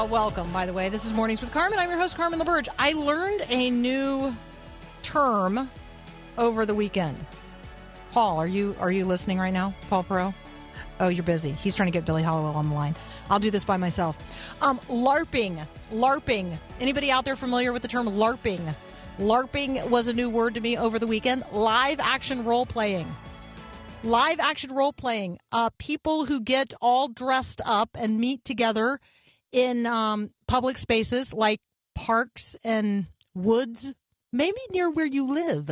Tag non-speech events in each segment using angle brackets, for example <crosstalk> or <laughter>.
Uh, welcome, by the way. This is Mornings with Carmen. I'm your host, Carmen LaBerge. I learned a new term over the weekend. Paul, are you are you listening right now? Paul Perot? Oh, you're busy. He's trying to get Billy Hallowell on the line. I'll do this by myself. Um, LARPing. LARPing. Anybody out there familiar with the term LARPing? LARPing was a new word to me over the weekend. Live action role playing. Live action role playing. Uh, people who get all dressed up and meet together in um, public spaces like parks and woods, maybe near where you live.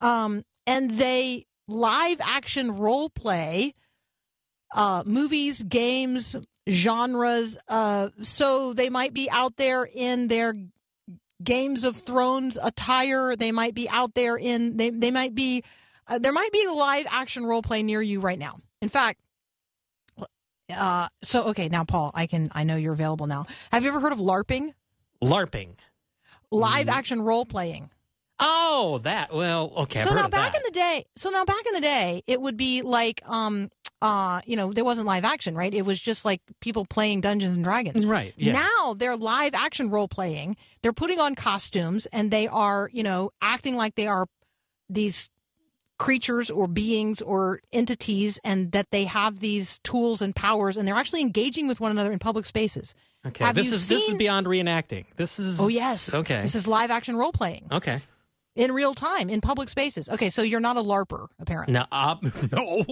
Um, and they live action role play uh, movies, games, genres. Uh, so they might be out there in their Games of Thrones attire. They might be out there in they they might be uh, there might be live action role play near you right now. In fact, uh, so okay, now Paul, I can I know you're available now. Have you ever heard of LARPing? LARPing. Live action role playing. Oh, that. Well, okay. I've so heard now of back that. in the day, so now back in the day, it would be like um uh you know there wasn't live action, right? It was just like people playing Dungeons and Dragons. Right, yeah. Now they're live action role playing. They're putting on costumes and they are you know acting like they are these creatures or beings or entities and that they have these tools and powers and they're actually engaging with one another in public spaces. Okay, Have this you is this is beyond reenacting. This is Oh yes. Okay. This is live action role playing okay. in real time in public spaces. Okay, so you're not a larper apparently. No, uh, <laughs> no.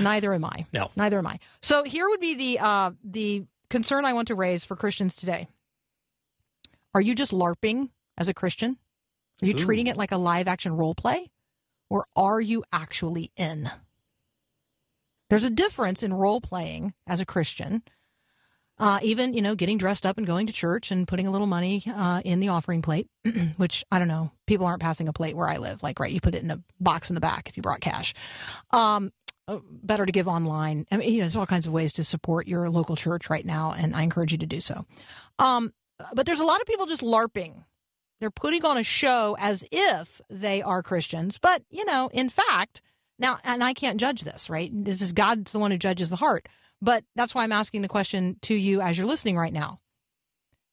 Neither am I. No. Neither am I. So here would be the uh, the concern I want to raise for Christians today. Are you just LARPing as a Christian? Are you treating it like a live action role play? Or are you actually in? There's a difference in role playing as a Christian. Uh, even, you know, getting dressed up and going to church and putting a little money uh, in the offering plate, <clears throat> which I don't know, people aren't passing a plate where I live. Like, right, you put it in a box in the back if you brought cash. Um, uh, better to give online. I mean, you know, there's all kinds of ways to support your local church right now, and I encourage you to do so. Um, but there's a lot of people just LARPing. They're putting on a show as if they are Christians, but you know, in fact, now, and I can't judge this, right? This is God's the one who judges the heart. But that's why I'm asking the question to you as you're listening right now.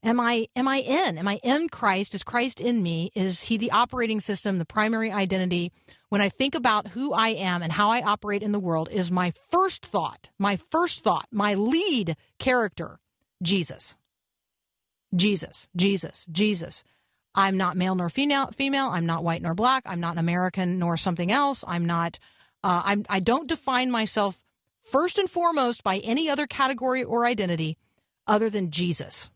Am I am I in? Am I in Christ? Is Christ in me? Is he the operating system, the primary identity? When I think about who I am and how I operate in the world, is my first thought, my first thought, my lead character, Jesus. Jesus, Jesus, Jesus. I'm not male nor female. Female. I'm not white nor black. I'm not an American nor something else. I'm not. Uh, I'm. I don't define myself first and foremost by any other category or identity other than Jesus.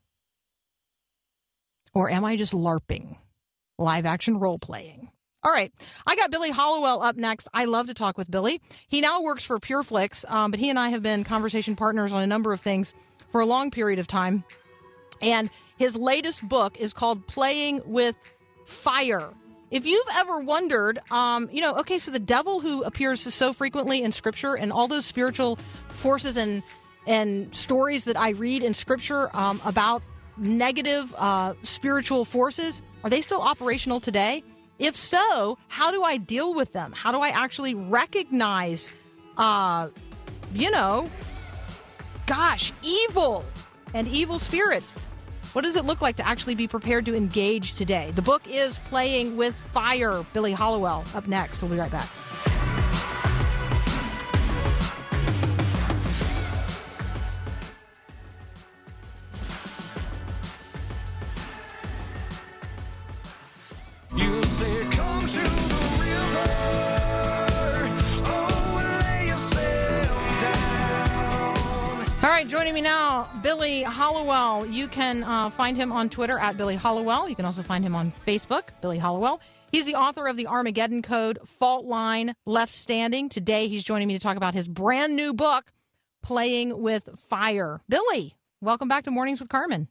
Or am I just LARPing, live action role playing? All right, I got Billy Hallowell up next. I love to talk with Billy. He now works for PureFlix, um, but he and I have been conversation partners on a number of things for a long period of time. And his latest book is called Playing with Fire. If you've ever wondered, um, you know, okay, so the devil who appears so frequently in Scripture and all those spiritual forces and and stories that I read in Scripture um, about negative uh, spiritual forces, are they still operational today? If so, how do I deal with them? How do I actually recognize, uh, you know, gosh, evil and evil spirits? What does it look like to actually be prepared to engage today? The book is Playing with Fire. Billy Hallowell up next. We'll be right back. You say, come to the river. Right, joining me now, Billy Hallowell. You can uh, find him on Twitter at Billy Hallowell. You can also find him on Facebook, Billy Hallowell. He's the author of the Armageddon Code, Fault Line, Left Standing. Today, he's joining me to talk about his brand new book, Playing with Fire. Billy, welcome back to Mornings with Carmen.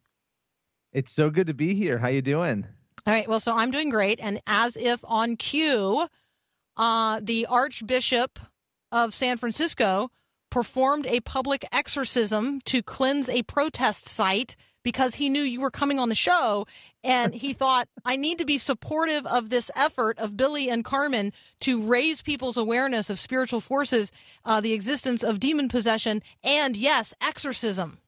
It's so good to be here. How you doing? All right. Well, so I'm doing great, and as if on cue, uh, the Archbishop of San Francisco performed a public exorcism to cleanse a protest site because he knew you were coming on the show, and he thought <laughs> I need to be supportive of this effort of Billy and Carmen to raise people's awareness of spiritual forces, uh, the existence of demon possession, and yes, exorcism.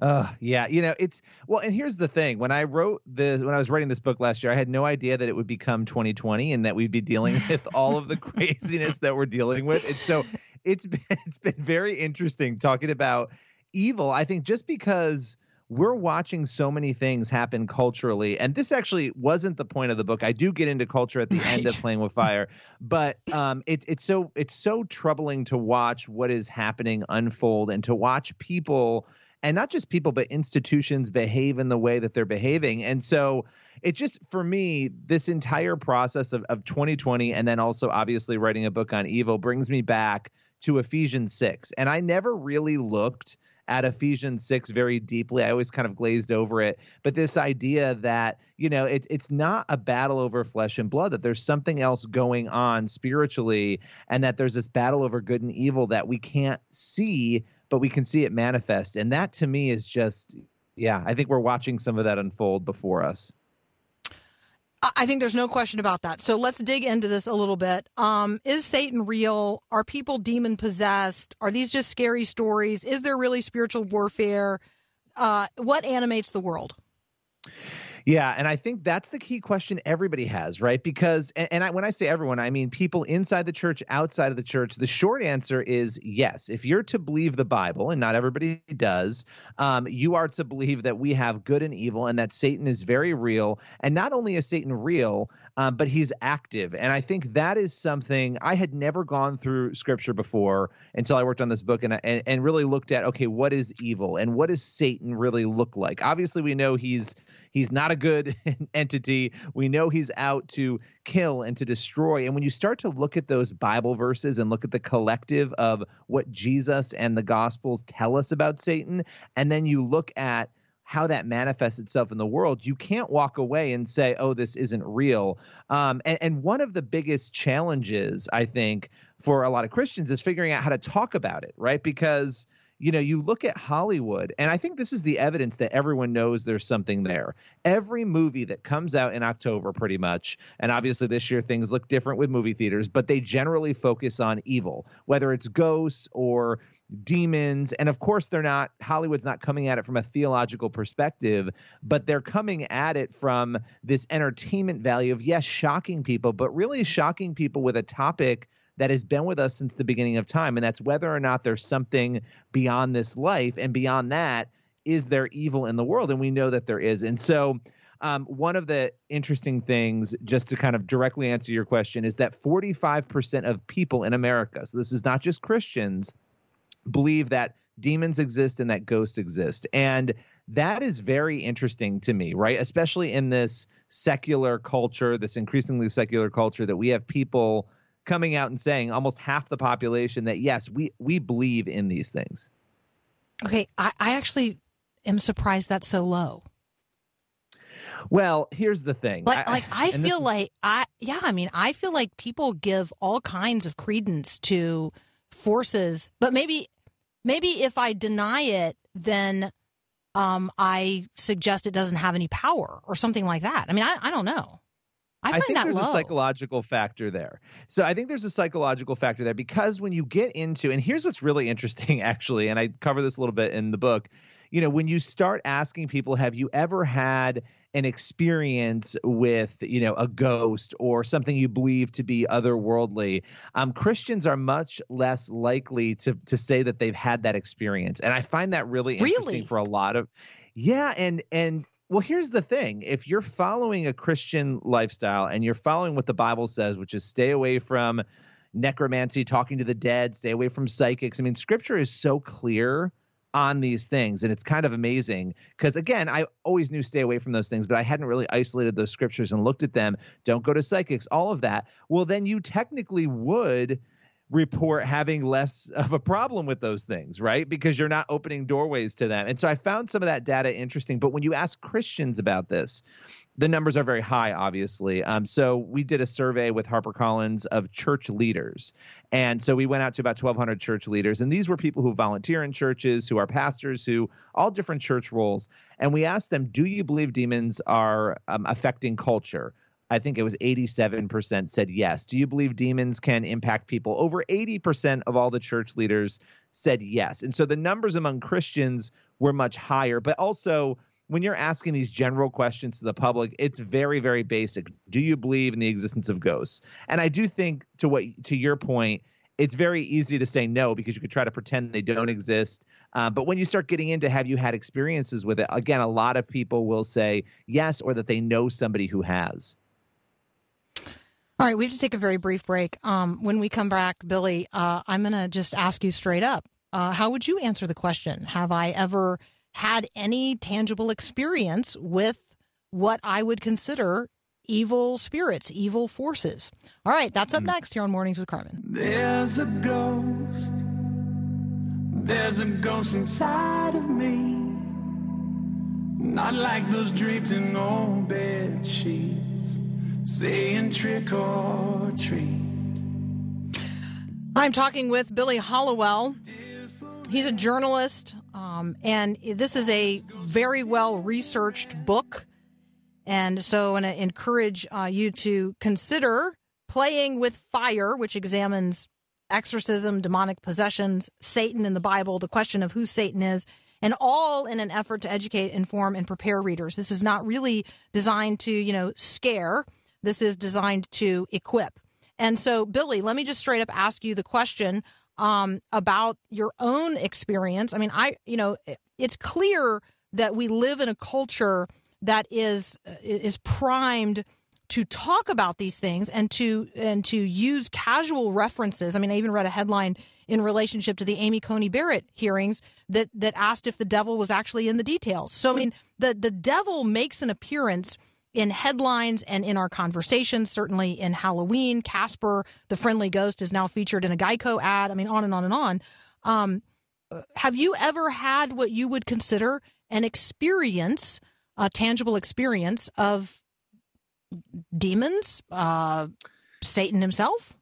Uh, yeah, you know, it's well, and here's the thing. When I wrote this when I was writing this book last year, I had no idea that it would become 2020 and that we'd be dealing <laughs> with all of the <laughs> craziness that we're dealing with. And so it's <laughs> been it's been very interesting talking about evil. I think just because we're watching so many things happen culturally, and this actually wasn't the point of the book. I do get into culture at the end of Playing with Fire, but um, it's it's so it's so troubling to watch what is happening unfold and to watch people and not just people but institutions behave in the way that they're behaving and so it just for me this entire process of, of 2020 and then also obviously writing a book on evil brings me back to ephesians 6 and i never really looked at ephesians 6 very deeply i always kind of glazed over it but this idea that you know it, it's not a battle over flesh and blood that there's something else going on spiritually and that there's this battle over good and evil that we can't see but we can see it manifest. And that to me is just, yeah, I think we're watching some of that unfold before us. I- think there's no question about that. So let's dig into this a little bit. Um, is Satan real? Are people demon possessed? Are these just scary stories? Is there really spiritual warfare? Uh, what animates the world? Yeah, and I think that's the key question everybody has, right? Because, and, and I, when I say everyone, I mean people inside the church, outside of the church. The short answer is yes. If you're to believe the Bible, and not everybody does, um, you are to believe that we have good and evil, and that Satan is very real. And not only is Satan real, um, but he's active. And I think that is something I had never gone through Scripture before until I worked on this book and and, and really looked at okay, what is evil and what does Satan really look like? Obviously, we know he's He's not a good <laughs> entity. We know he's out to kill and to destroy. And when you start to look at those Bible verses and look at the collective of what Jesus and the Gospels tell us about Satan, and then you look at how that manifests itself in the world, you can't walk away and say, oh, this isn't real. Um, and, and one of the biggest challenges, I think, for a lot of Christians is figuring out how to talk about it, right? Because you know, you look at Hollywood, and I think this is the evidence that everyone knows there's something there. Every movie that comes out in October, pretty much, and obviously this year things look different with movie theaters, but they generally focus on evil, whether it's ghosts or demons. And of course, they're not, Hollywood's not coming at it from a theological perspective, but they're coming at it from this entertainment value of, yes, shocking people, but really shocking people with a topic that has been with us since the beginning of time. And that's whether or not there's something beyond this life. And beyond that, is there evil in the world? And we know that there is. And so, um, one of the interesting things, just to kind of directly answer your question, is that 45% of people in America, so this is not just Christians, believe that demons exist and that ghosts exist. And that is very interesting to me, right? Especially in this secular culture, this increasingly secular culture that we have people coming out and saying almost half the population that yes, we we believe in these things. Okay, I, I actually am surprised that's so low. Well, here's the thing. Like, like I and feel is- like I, yeah, I mean, I feel like people give all kinds of credence to forces, but maybe, maybe if I deny it, then um, I suggest it doesn't have any power or something like that. I mean, I, I don't know. I find think that there's low. a psychological factor there. So I think there's a psychological factor there because when you get into and here's what's really <laughs> interesting actually, and I cover this a little bit in the book. You know, when you start asking people, have you ever had an experience with, you know, a ghost or something you believe to be otherworldly? Um, Christians are much less likely to to say that they've had that experience, and I find that really interesting Really? for a lot of. Yeah, and and well, here's the thing. If you're following a Christian lifestyle and you're following what the Bible says, which is stay away from necromancy, talking to the dead, stay away from psychics. I mean, scripture is so clear on these things. And it's kind of amazing because, again, I always knew stay away from those things, but I hadn't really isolated those scriptures and looked at them. Don't go to psychics, all of that. Well, then you technically would report having less of a problem with those things, right? Because you're not opening doorways to them. And so I found some of that data interesting. But when you ask Christians about this, the numbers are very high, obviously. Um, so we did a survey with HarperCollins of church leaders. And so we went out to about 1,200 church leaders. And these were people who volunteer in churches, who are pastors, who all different church roles. And we asked them, Do you believe demons are um, affecting culture? I think it was 87% said yes. Do you believe demons can impact people? Over 80% of all the church leaders said yes. And so the numbers among Christians were much higher, but also when you're asking these general questions to the public, it's very, very basic. Do you believe in the existence of ghosts? And I do think to what to your point, it's very easy to say no because you could try to pretend they don't exist. Uh, but when you start getting into have you had experiences with it, again, a lot of people will say yes or that they know somebody who has. All right, we have to take a very brief break. Um, when we come back, Billy, uh, I'm going to just ask you straight up uh, how would you answer the question? Have I ever had any tangible experience with what I would consider evil spirits, evil forces? All right, that's up next here on Mornings with Carmen. There's a ghost. There's a ghost inside of me. Not like those draped in old bed sheets, saying trick or treat. I'm talking with Billy Hallowell. He's a journalist, um, and this is a very well researched book. And so, I want to encourage uh, you to consider Playing with Fire, which examines exorcism, demonic possessions, Satan in the Bible, the question of who Satan is, and all in an effort to educate, inform, and prepare readers. This is not really designed to, you know, scare. This is designed to equip. And so, Billy, let me just straight up ask you the question um, about your own experience. I mean, I, you know, it's clear that we live in a culture that is is primed to talk about these things and to and to use casual references. I mean, I even read a headline in relationship to the Amy Coney Barrett hearings that that asked if the devil was actually in the details. So I mean, the the devil makes an appearance in headlines and in our conversations, certainly in Halloween. Casper, the friendly ghost, is now featured in a Geico ad. I mean, on and on and on. Um, have you ever had what you would consider an experience, a tangible experience of demons, uh, Satan himself?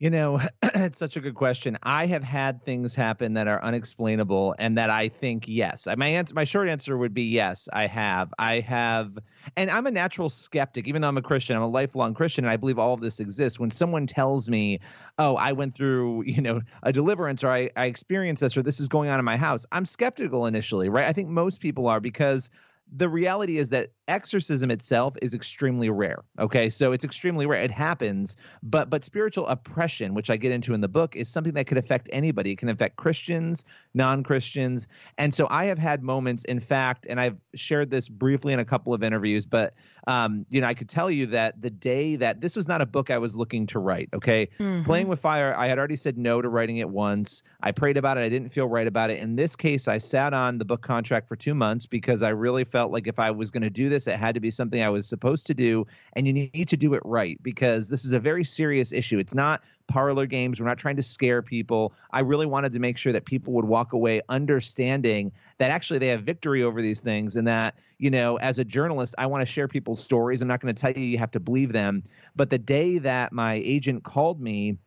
You know, <clears throat> it's such a good question. I have had things happen that are unexplainable, and that I think yes. My answer, my short answer would be yes. I have. I have, and I'm a natural skeptic. Even though I'm a Christian, I'm a lifelong Christian, and I believe all of this exists. When someone tells me, "Oh, I went through, you know, a deliverance, or I, I experienced this, or this is going on in my house," I'm skeptical initially, right? I think most people are because the reality is that exorcism itself is extremely rare okay? So it's extremely rare. It happens but but spiritual oppression which i get into in the book is something that could affect anybody. It can affect christians non-christians. And so i have had moments in fact and i've shared this briefly in a couple of interviews but um, you know i could tell you that the day that this was not a book i was looking to write okay? Playing with fire i had already said no to writing it once. I prayed about it. I didn't feel right about it. In this case i sat on the book contract for two months because i really felt like if i was going to do this it had to be something i was supposed to do and you need to do it right because this is a very serious issue. It's not parlor games. We're not trying to scare people. I really wanted to make sure that people would walk away understanding that actually they have victory over these things and that you know as a journalist i want to share people's stories i'm not going to tell you you have to believe them but the day that my agent called me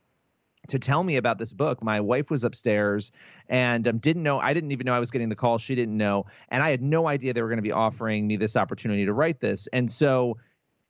to tell me about this book. My wife was upstairs and um, didn't know. I didn't even know I was getting the call. She didn't know, and I had no idea they were going to be offering me this opportunity to write this. And so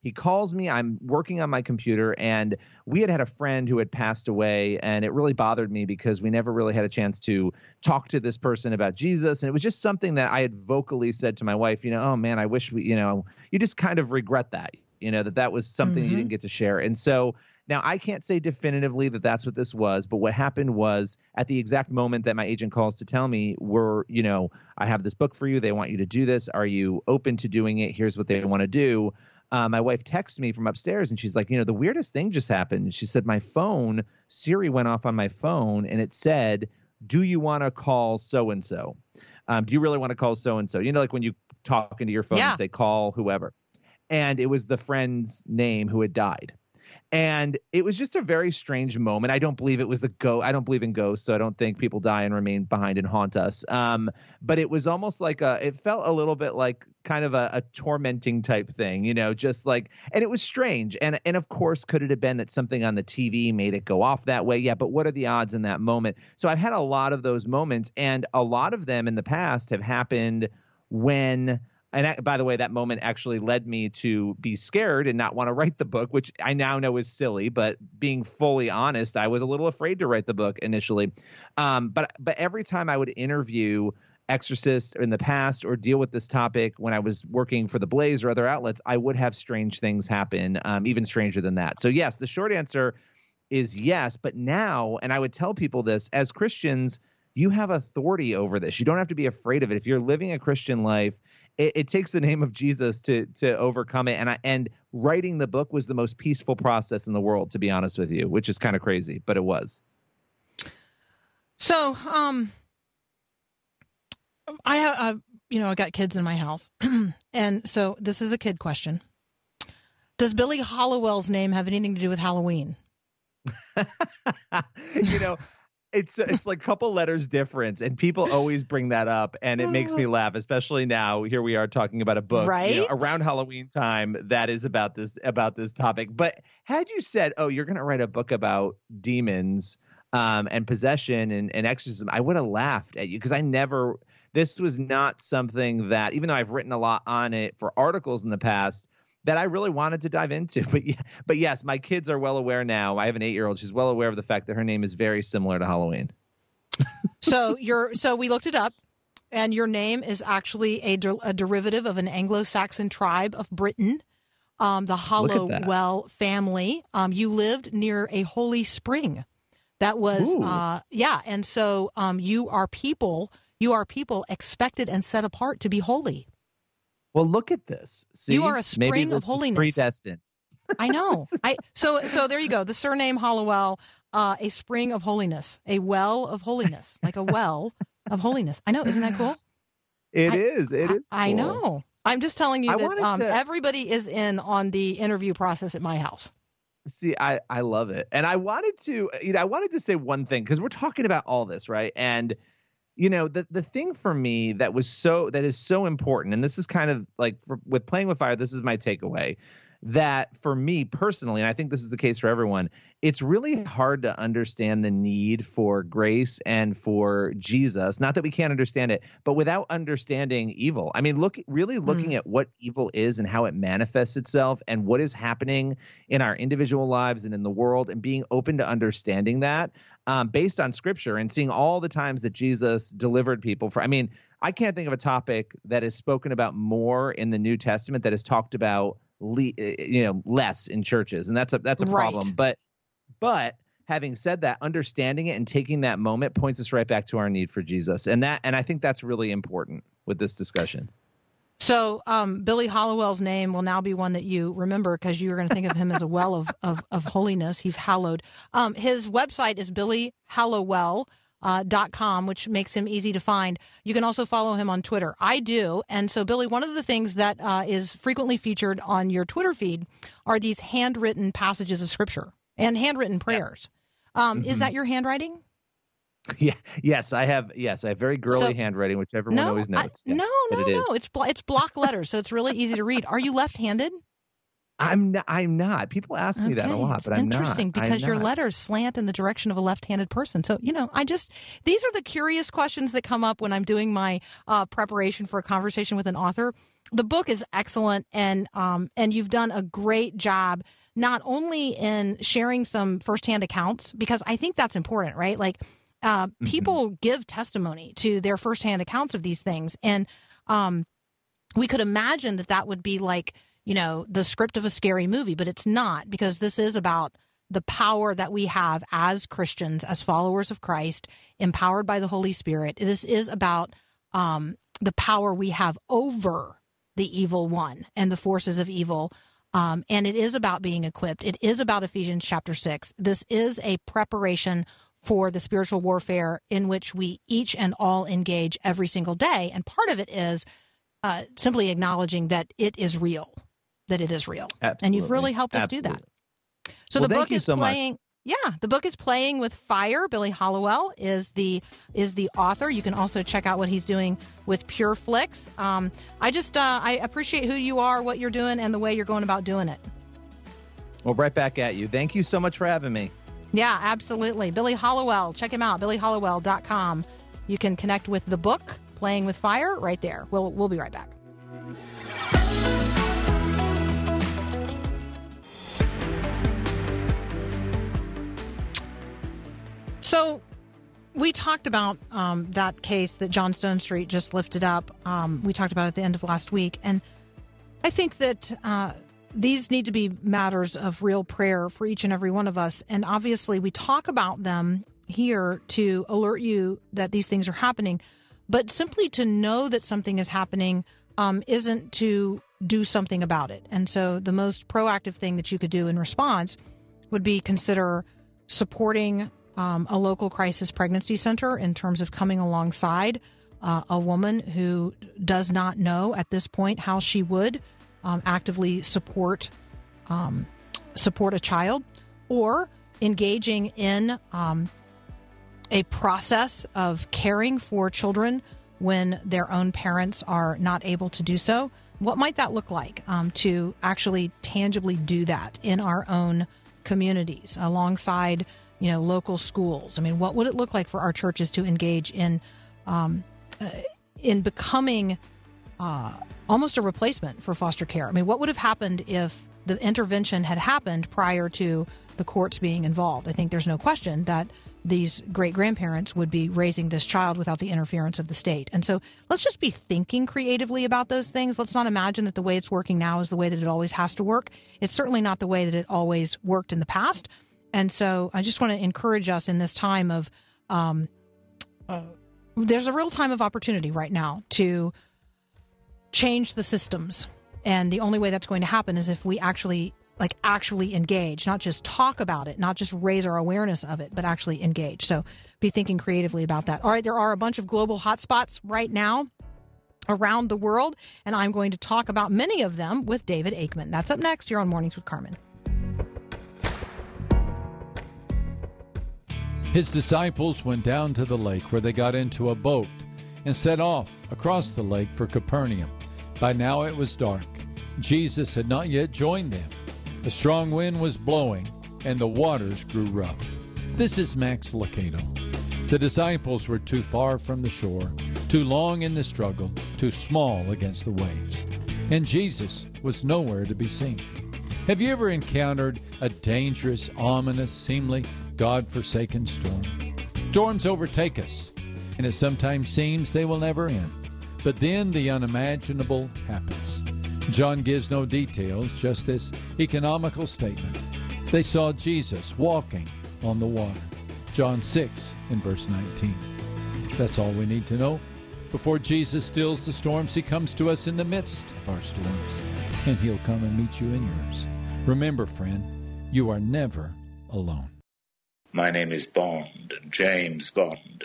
he calls me. I'm working on my computer, and we had had a friend who had passed away, and it really bothered me because we never really had a chance to talk to this person about Jesus, and it was just something that I had vocally said to my wife. You know, oh man, I wish we. You know, you just kind of regret that. You know that that was something you didn't mm-hmm. get to share, and so now, I can't say definitively that that's what this was, but what happened was at the exact moment that my agent calls to tell me, we're, you know, I have this book for you. They want you to do this. Are you open to doing it? Here's what they want to do. Uh, my wife texts me from upstairs and she's like, you know, the weirdest thing just happened. She said, my phone, Siri went off on my phone and it said, do you want to call so and so? Um, do you really want to call so and so? You know, like when you talk into your phone Yeah. and say call whoever. And it was the friend's name who had died. And it was just a very strange moment. I don't believe it was a go. I don't believe in ghosts, so I don't think people die and remain behind and haunt us. Um, but it was almost like a. It felt a little bit like kind of a, a tormenting type thing, you know, just like. And it was strange. And and of course, could it have been that something on the TV made it go off that way? Yeah, but what are the odds in that moment? So I've had a lot of those moments, and a lot of them in the past have happened when and by the way, that moment actually led me to be scared and not want to write the book, which I now know is silly. But being fully honest, I was a little afraid to write the book initially. Um, but but every time I would interview exorcists in the past or deal with this topic when I was working for the Blaze or other outlets, I would have strange things happen, um, even stranger than that. So yes, the short answer is yes. But now, and I would tell people this as Christians, you have authority over this. You don't have to be afraid of it. If you're living a Christian life, it, it takes the name of Jesus to to overcome it. And I and writing the book was the most peaceful process in the world, to be honest with you, which is kind of crazy, but it was. So, um, I have, uh, you know, I got kids in my house, <clears throat> and so this is a kid question. Does Billy Hallowell's name have anything to do with Halloween? <laughs> you know, it's it's like a couple letters difference, and people always bring that up, and it makes me laugh, especially now. Here we are talking about a book, you know, around Halloween time that is about this about this topic. But had you said, "Oh, you're going to write a book about demons um, and possession and, and exorcism," I would have laughed at you because I never. This was not something that, even though I've written a lot on it for articles in the past, that I really wanted to dive into. <laughs> But yeah, but yes, my kids are well aware now. I have an eight year old. She's well aware of the fact that her name is very similar to Halloween. <laughs> So you're, so we looked it up, and your name is actually a, der- a derivative of an Anglo-Saxon tribe of Britain, um, the. Hallowell family. Um, you lived near a holy spring. That was, uh, yeah, and so um, you are people. You are people expected and set apart to be holy. Well, look at this. See, You are a Maybe spring of this is holiness. predestined. I know. <laughs> I so so there you go. The surname Hallowell, uh, a spring of holiness, a well of holiness, like a well of holiness. I know. Isn't that cool? It I- is. It is. I, I know. I'm just telling you I that um, to- everybody is in on the interview process at my house. See, I I love it, and I wanted to, you know, I wanted to say one thing because we're talking about all this, right? And you know, the the thing for me that was so that is so important, and this is kind of like for, with playing with fire. This is my takeaway. That for me personally, and I think this is the case for everyone, it's really hard to understand the need for grace and for Jesus. Not that we can't understand it, but without understanding evil. I mean, look, really looking mm. at what evil is and how it manifests itself and what is happening in our individual lives and in the world, and being open to understanding that um, based on scripture and seeing all the times that Jesus delivered people for. I mean, I can't think of a topic that is spoken about more in the New Testament that is talked about, le- uh, you know, less in churches, and that's a that's a Right. problem. But but having said that, understanding it and taking that moment points us right back to our need for Jesus, and that and I think that's really important with this discussion. So um, Billy Hallowell's name will now be one that you remember because you're going to think of him as a well of, of, of holiness. He's hallowed. Um, his website is billyhallowell. Uh, dot com, which makes him easy to find. You can also follow him on Twitter. I do, and so Billy, one of the things that uh, is frequently featured on your Twitter feed are these handwritten passages of Scripture and handwritten prayers. Um, Is Mhm. that your handwriting? <laughs> yeah, yes, I have. Yes, I have very girly So- handwriting, which everyone no, always I- notes. Yeah, no, no, it no. It's it's block letters, so it's really easy to read. Are you left-handed? I'm not. I'm not. People ask me that a lot, it's but I'm interesting not. I'm because your not. letters slant in the direction of a left-handed person. So you know, I just these are the curious questions that come up when I'm doing my uh, preparation for a conversation with an author. The book is excellent, and um, and you've done a great job not only in sharing some firsthand accounts because I think that's important, right? Like uh, Mm-hmm. people give testimony to their firsthand accounts of these things, and um, we could imagine that that would be like you know the script of a scary movie but it's not because this is about the power that we have as christians as followers of christ empowered by the holy spirit. This is about um, the power we have over the evil one and the forces of evil. Um, and it is about being equipped. It is about ephesians chapter 6 this is a preparation for the spiritual warfare in which we each and all engage every single day. And part of it is uh, simply acknowledging that it is real, that it is real. And you've really helped us do that. So Well, the book is so much. playing. Yeah, the book is playing with fire. Billy Hallowell is the is the author. You can also check out what he's doing with Pure Flix. Um, I just uh, I appreciate who you are, what you're doing, and the way you're going about doing it. Well, right back at you. Thank you so much for having me. Yeah, absolutely. Billy Hallowell, check him out. BillyHallowell.com. You can connect with the book Playing with Fire right there. We'll we'll be right back. So we talked about um, that case that John Stonestreet just lifted up. Um, we talked about at the end of last week, and I think that uh, these need to be matters of real prayer for each and every one of us. And obviously, we talk about them here to alert you that these things are happening, but simply to know that something is happening um, isn't to do something about it. And so, the most proactive thing that you could do in response would be consider supporting um, a local crisis pregnancy center in terms of coming alongside uh, a woman who does not know at this point how she would um, actively support um, support a child, or engaging in um, a process of caring for children when their own parents are not able to do so. What might that look like um, to actually tangibly do that in our own communities alongside, you know, local schools? I mean, what would it look like for our churches to engage in um, uh, in becoming uh, almost a replacement for foster care? I mean, what would have happened if the intervention had happened prior to the courts being involved? I think there's no question that these great grandparents would be raising this child without the interference of the state. And so let's just be thinking creatively about those things. Let's not imagine that the way it's working now is the way that it always has to work. It's certainly not the way that it always worked in the past. And so I just want to encourage us in this time of, um, uh, there's a real time of opportunity right now to change the systems. And the only way that's going to happen is if we actually like actually engage, not just talk about it, not just raise our awareness of it, but actually engage. So be thinking creatively about that. All right, there are a bunch of global hotspots right now around the world, and I'm going to talk about many of them with David Aikman. That's up next here on Mornings with Carmen. His disciples went down to the lake where they got into a boat and set off across the lake for Capernaum. By now it was dark. Jesus had not yet joined them. A strong wind was blowing and the waters grew rough. This is Max Lucado. The disciples were too far from the shore, too long in the struggle, too small against the waves. And Jesus was nowhere to be seen. Have you ever encountered a dangerous, ominous, seemingly God forsaken storm? Storms overtake us, and it sometimes seems they will never end. But then the unimaginable happens. John gives no details, just this economical statement. They saw Jesus walking on the water. John 6 in verse 19. That's all we need to know. Before Jesus stills the storms, he comes to us in the midst of our storms, and he'll come and meet you in yours. Remember, friend, you are never alone. My name is Bond, James Bond.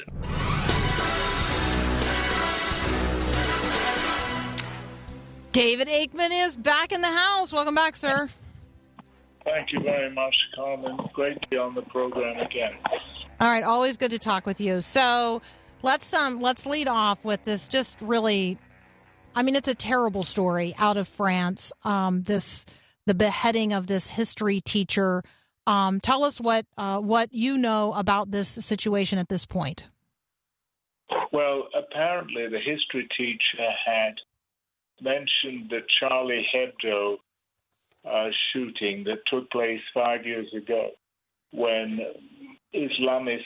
David Aikman is back in the house. Welcome back, sir. Thank you very much, Carmen. Great to be on the program again. All right, always good to talk with you. So let's um let's lead off with this just really I mean it's a terrible story out of France. Um this the beheading of this history teacher. Um tell us what uh what you know about this situation at this point. Well, apparently the history teacher had mentioned the Charlie Hebdo uh, shooting that took place five years ago when Islamists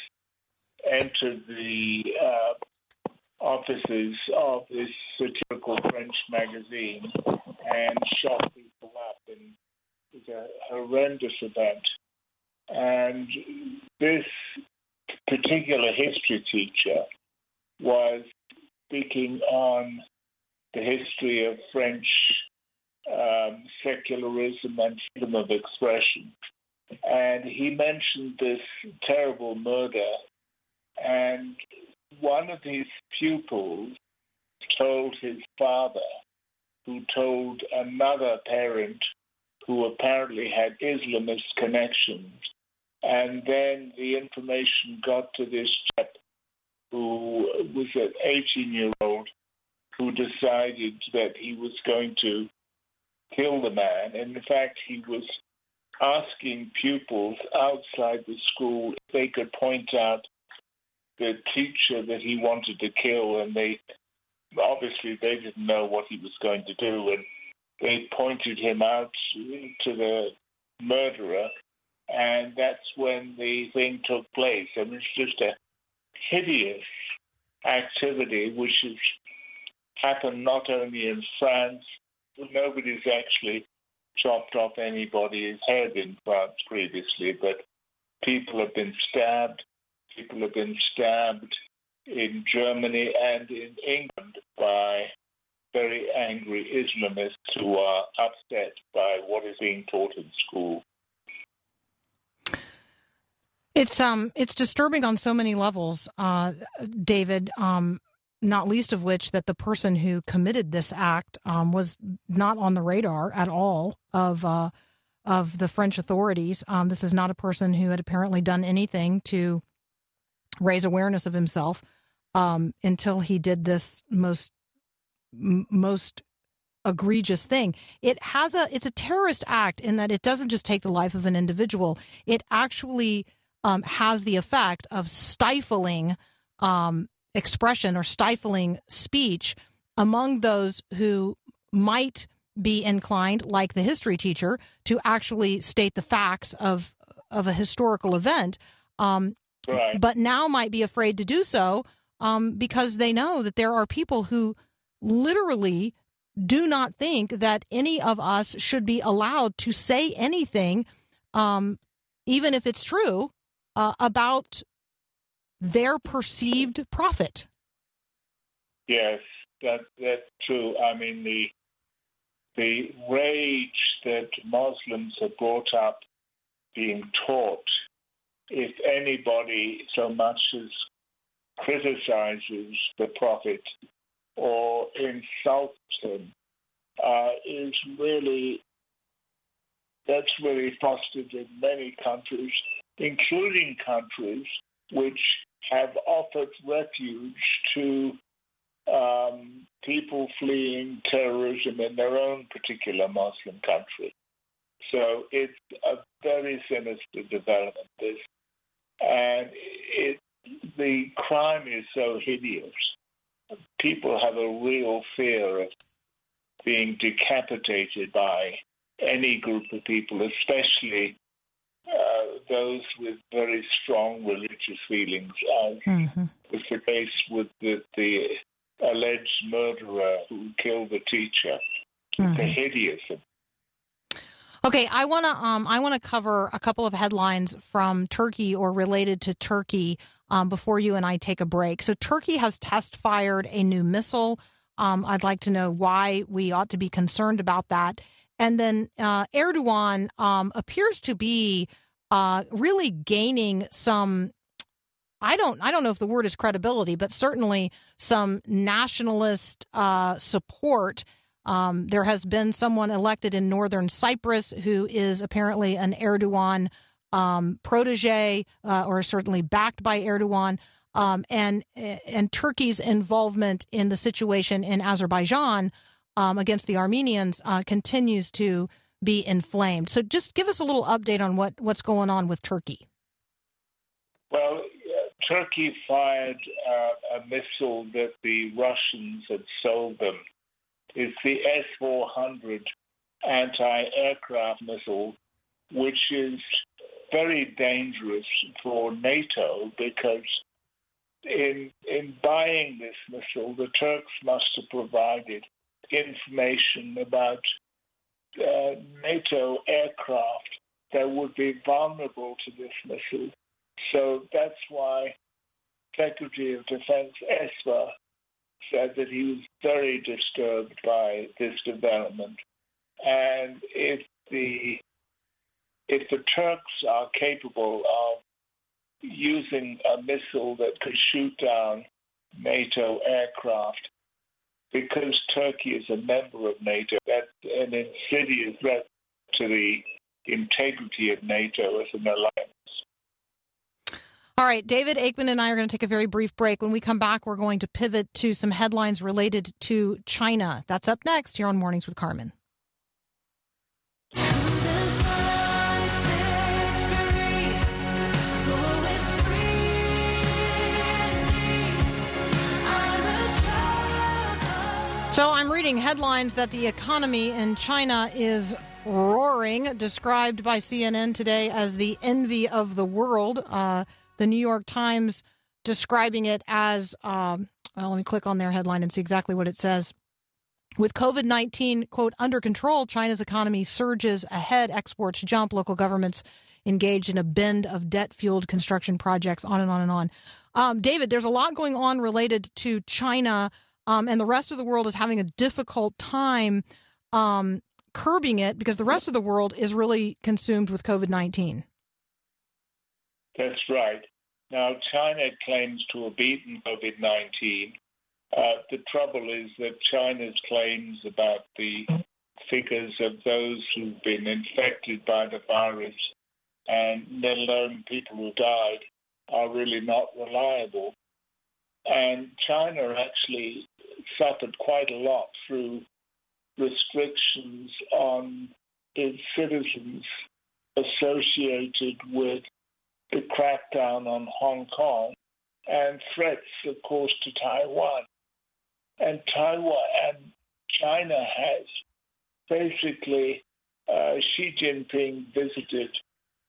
entered the uh, offices of this satirical French magazine and shot people up. And it was a horrendous event. And this particular history teacher was speaking on the history of French um, secularism and freedom of expression. and he mentioned this terrible murder. And one of his pupils told his father, who told another parent who apparently had Islamist connections. And then the information got to this chap who was an 18 year old who decided that he was going to kill the man. And in fact, he was asking pupils outside the school if they could point out the teacher that he wanted to kill, and they obviously they didn't know what he was going to do, and they pointed him out to the murderer, and that's when the thing took place. I mean, it's just a hideous activity which has happened not only in France, nobody's actually chopped off anybody's head in France previously, but people have been stabbed. People have been stabbed in Germany and in England by very angry Islamists who are upset by what is being taught in school. It's um it's disturbing on so many levels, uh, David. Um, not least of which that the person who committed this act um, was not on the radar at all of uh, of the French authorities. Um, this is not a person who had apparently done anything to raise awareness of himself um, until he did this most m- most egregious thing. It has a it's a terrorist act in that it doesn't just take the life of an individual. It actually um, has the effect of stifling um, expression or stifling speech among those who might be inclined, like the history teacher, to actually state the facts of of a historical event. Um, Right. but now might be afraid to do so um, because they know that there are people who literally do not think that any of us should be allowed to say anything, um, even if it's true, uh, about their perceived prophet. Yes, that that's true. I mean the the rage that Muslims are brought up being taught, if anybody so much as criticizes the Prophet or insults him, uh, is really that's really fostered in many countries, including countries which have offered refuge to um, people fleeing terrorism in their own particular Muslim country. So it's a very sinister development. This, and it, the crime is so hideous. People have a real fear of being decapitated by any group of people, especially uh, those with very strong religious feelings, as Mm-hmm. was the case with the, the alleged murderer who killed the teacher. It's hideous. Okay, I want to um, I want to cover a couple of headlines from Turkey or related to Turkey um, before you and I take a break. So Turkey has test fired a new missile. Um, I'd like to know why we ought to be concerned about that. And then uh, Erdogan um, appears to be uh, really gaining some. I don't. I don't know if the word is credibility, but certainly some nationalist uh, support. Um, there has been someone elected in northern Cyprus who is apparently an Erdogan um, protege, uh, or certainly backed by Erdogan. Um, and and Turkey's involvement in the situation in Azerbaijan um, against the Armenians uh, continues to be inflamed. So, just give us a little update on what, what's going on with Turkey. Well, uh, Turkey fired uh, a missile that the Russians had sold them. It's the S 400 anti aircraft missile, which is very dangerous for NATO because in, in buying this missile, the Turks must have provided information about uh, NATO aircraft that would be vulnerable to this missile. So that's why Secretary of Defense Esper said that he was very disturbed by this development. And if the if the the Turks are capable of using a missile that could shoot down NATO aircraft because Turkey is a member of NATO. That's an insidious threat to the integrity of NATO as an alliance. All right, David Aikman and I are going to take a very brief break. When we come back, we're going to pivot to some headlines related to China. That's up next here on Mornings with Carmen. So I'm reading headlines that the economy in China is roaring, described by CNN today as the envy of the world. Uh, the New York Times describing it as, um, well, let me click on their headline and see exactly what it says. With COVID 19, quote, under control, China's economy surges ahead, exports jump, local governments engaged in a bend of debt fueled construction projects, on and on and on. Um, David, there's a lot going on related to China, um, and the rest of the world is having a difficult time um, curbing it because the rest of the world is really consumed with COVID 19. That's right. Now, China claims to have beaten COVID 19. Uh, the trouble is that China's claims about the figures of those who've been infected by the virus and let alone people who died are really not reliable. And China actually suffered quite a lot through restrictions on its citizens associated with the crackdown on Hong Kong and threats, of course, to Taiwan. And Taiwan and China has basically, uh, Xi Jinping visited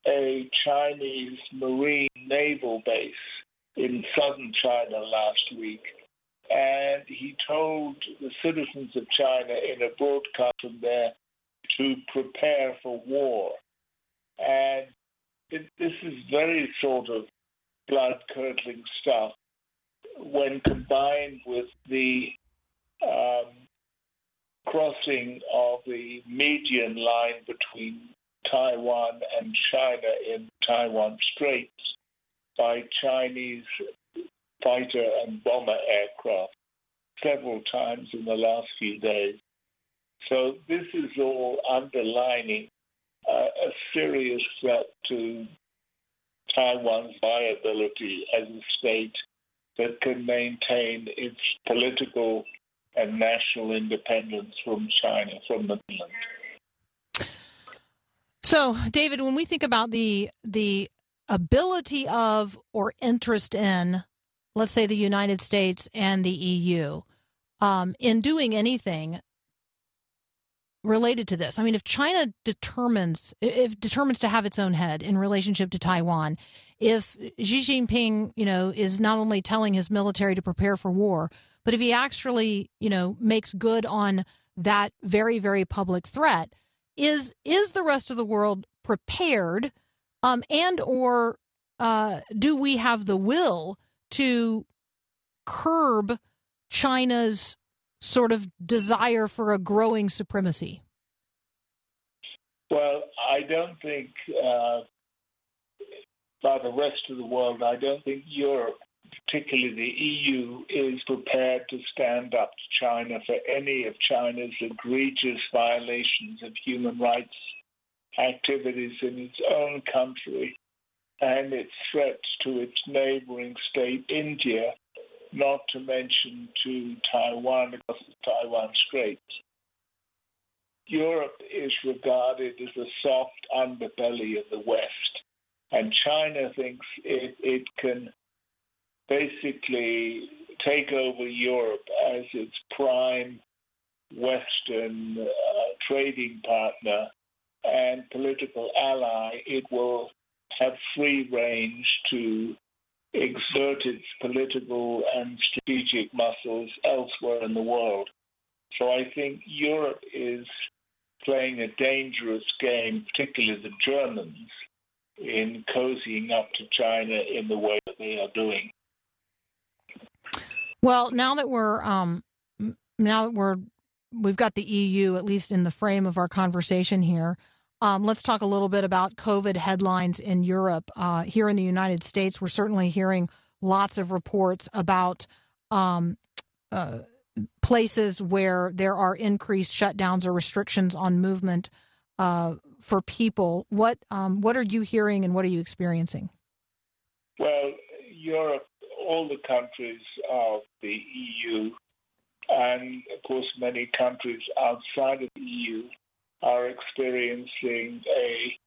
a Chinese Marine naval base in southern China last week. And he told the citizens of China in a broadcast from there to prepare for war. And it, this is very sort of blood curdling stuff when combined with the um, crossing of the median line between Taiwan and China in Taiwan Straits by Chinese fighter and bomber aircraft several times in the last few days. So this is all underlining uh, a serious threat to Taiwan's viability as a state that can maintain its political and national independence from China, from the mainland. So, David, when we think about the the ability of or interest in, let's say, the United States and the EU, um, in doing anything related to this, I mean, if China determines if determines to have its own head in relationship to Taiwan, if Xi Jinping, you know, is not only telling his military to prepare for war, but if he actually, you know, makes good on that very, very public threat, is is the rest of the world prepared, um, and or uh, do we have the will to curb China's sort of desire for a growing supremacy? Well, I don't think, uh, by the rest of the world, I don't think Europe, particularly the EU, is prepared to stand up to China for any of China's egregious violations of human rights activities in its own country and its threats to its neighboring state, India, not to mention to Taiwan across the Taiwan Straits. Europe is regarded as the soft underbelly of the West, and China thinks it, it can basically take over Europe as its prime Western uh, trading partner and political ally. It will have free range to exert its political and strategic muscles elsewhere in the world. So I think Europe is playing a dangerous game, particularly the Germans, in cozying up to China in the way that they are doing. Well, now that we're um, now that we're we've got the EU at least in the frame of our conversation here. um, let's talk a little bit about COVID headlines in Europe. Uh, here in the United States, we're certainly hearing lots of reports about um, uh, places where there are increased shutdowns or restrictions on movement uh, for people. What um, what are you hearing and what are you experiencing? Well, Europe, all the countries of the EU, and of course many countries outside of the EU, are experiencing a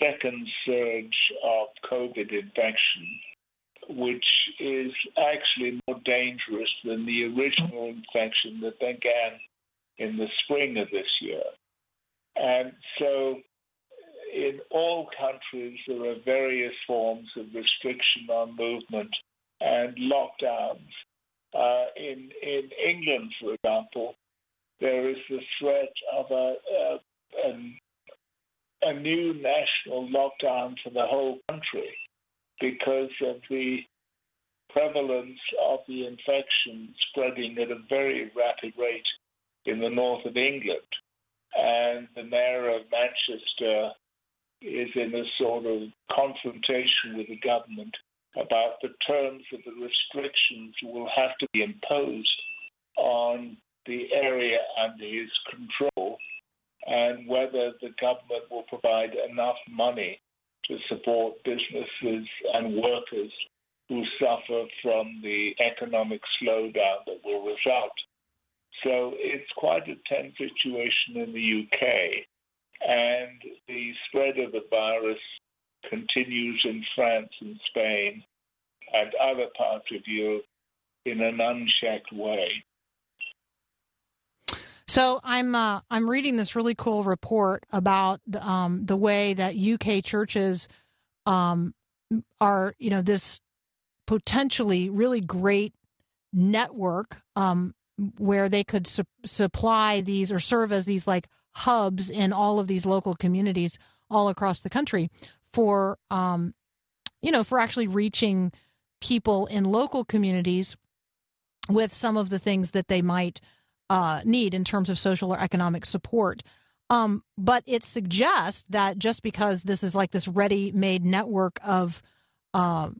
second surge of COVID infection, which is actually more dangerous than the original infection that began in the spring of this year. And so, in all countries, there are various forms of restriction on movement and lockdowns. Uh, in in England, for example, there is the threat of a, a a, a new national lockdown for the whole country because of the prevalence of the infection spreading at a very rapid rate in the north of England. And the mayor of Manchester is in a sort of confrontation with the government about the terms of the restrictions will have to be imposed on the area under his control and whether the government will provide enough money to support businesses and workers who suffer from the economic slowdown that will result. So it's quite a tense situation in the UK, and the spread of the virus continues in France and Spain and other parts of Europe in an unchecked way. So I'm uh, I'm reading this really cool report about the, um, the way that UK churches um, are you know this potentially really great network um, where they could su- supply these or serve as these like hubs in all of these local communities all across the country for um, you know for actually reaching people in local communities with some of the things that they might uh, need in terms of social or economic support. Um, but it suggests that just because this is like this ready-made network of uh,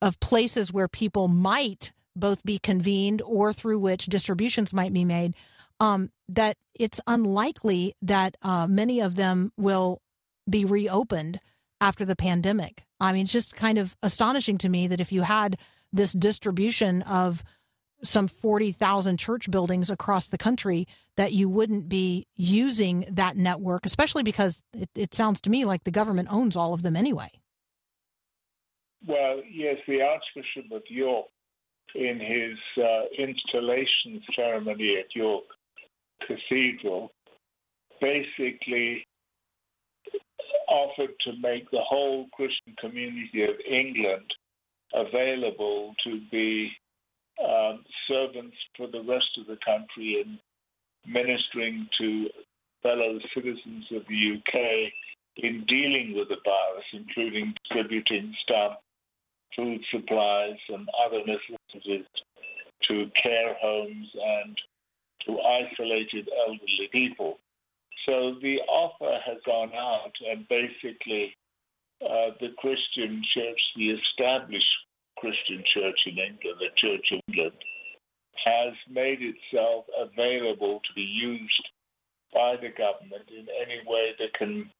of places where people might both be convened or through which distributions might be made, um, that it's unlikely that uh, many of them will be reopened after the pandemic. I mean, it's just kind of astonishing to me that if you had this distribution of some 40,000 church buildings across the country that you wouldn't be using that network, especially because it, it, sounds to me like the government owns all of them anyway. Well, yes, the Archbishop of York, in his uh, installation ceremony at York Cathedral, basically offered to make the whole Christian community of England available to be um, servants for the rest of the country in ministering to fellow citizens of the UK in dealing with the virus, including distributing stuff, food supplies, and other necessities to care homes and to isolated elderly people. So the offer has gone out, and basically, uh, the Christian church, the established Christian Church in England, the Church of England, has made itself available to be used by the government in any way that can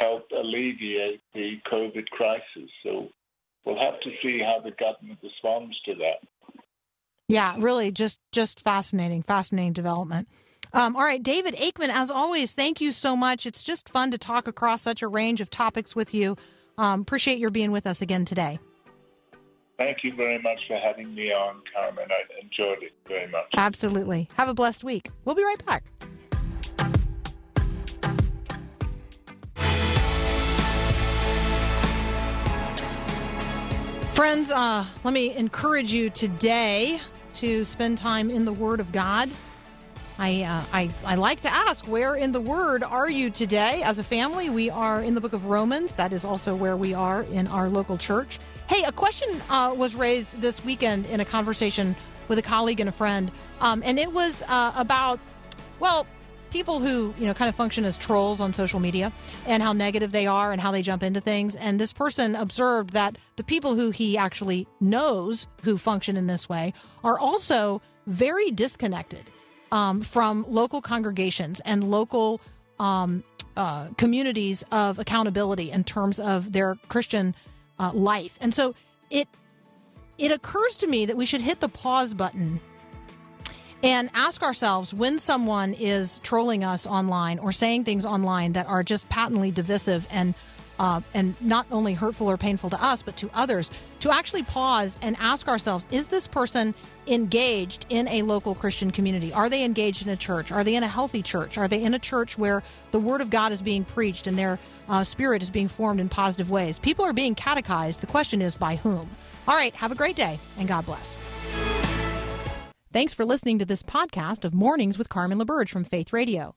help alleviate the COVID crisis. So we'll have to see how the government responds to that. Yeah, really, just just fascinating, fascinating development. Um, all right, David Aikman, as always, thank you so much. It's just fun to talk across such a range of topics with you. Um, appreciate your being with us again today. Thank you very much for having me on, Carmen. I enjoyed it very much. Absolutely. Have a blessed week. We'll be right back. Friends, uh, let me encourage you today to spend time in the Word of God. I, uh, I, I like to ask, where in the Word are you today? As a family, we are in the book of Romans. That is also where we are in our local church. Hey, a question uh, was raised this weekend in a conversation with a colleague and a friend, um, and it was uh, about, well, people who you know kind of function as trolls on social media and how negative they are and how they jump into things. And this person observed that the people who he actually knows who function in this way are also very disconnected um, from local congregations and local um, uh, communities of accountability in terms of their Christian uh, life. And so it it occurs to me that we should hit the pause button and ask ourselves when someone is trolling us online or saying things online that are just patently divisive and uh, and not only hurtful or painful to us but to others to actually pause and ask ourselves is this person engaged in a local christian community? Are they engaged in a church? Are they in a healthy church? Are they in a church where the word of god is being preached and their uh, spirit is being formed in positive ways? People are being catechized. The question is by whom? All right have a great day and god bless. Thanks for listening to this podcast of Mornings with Carmen LaBerge from Faith Radio.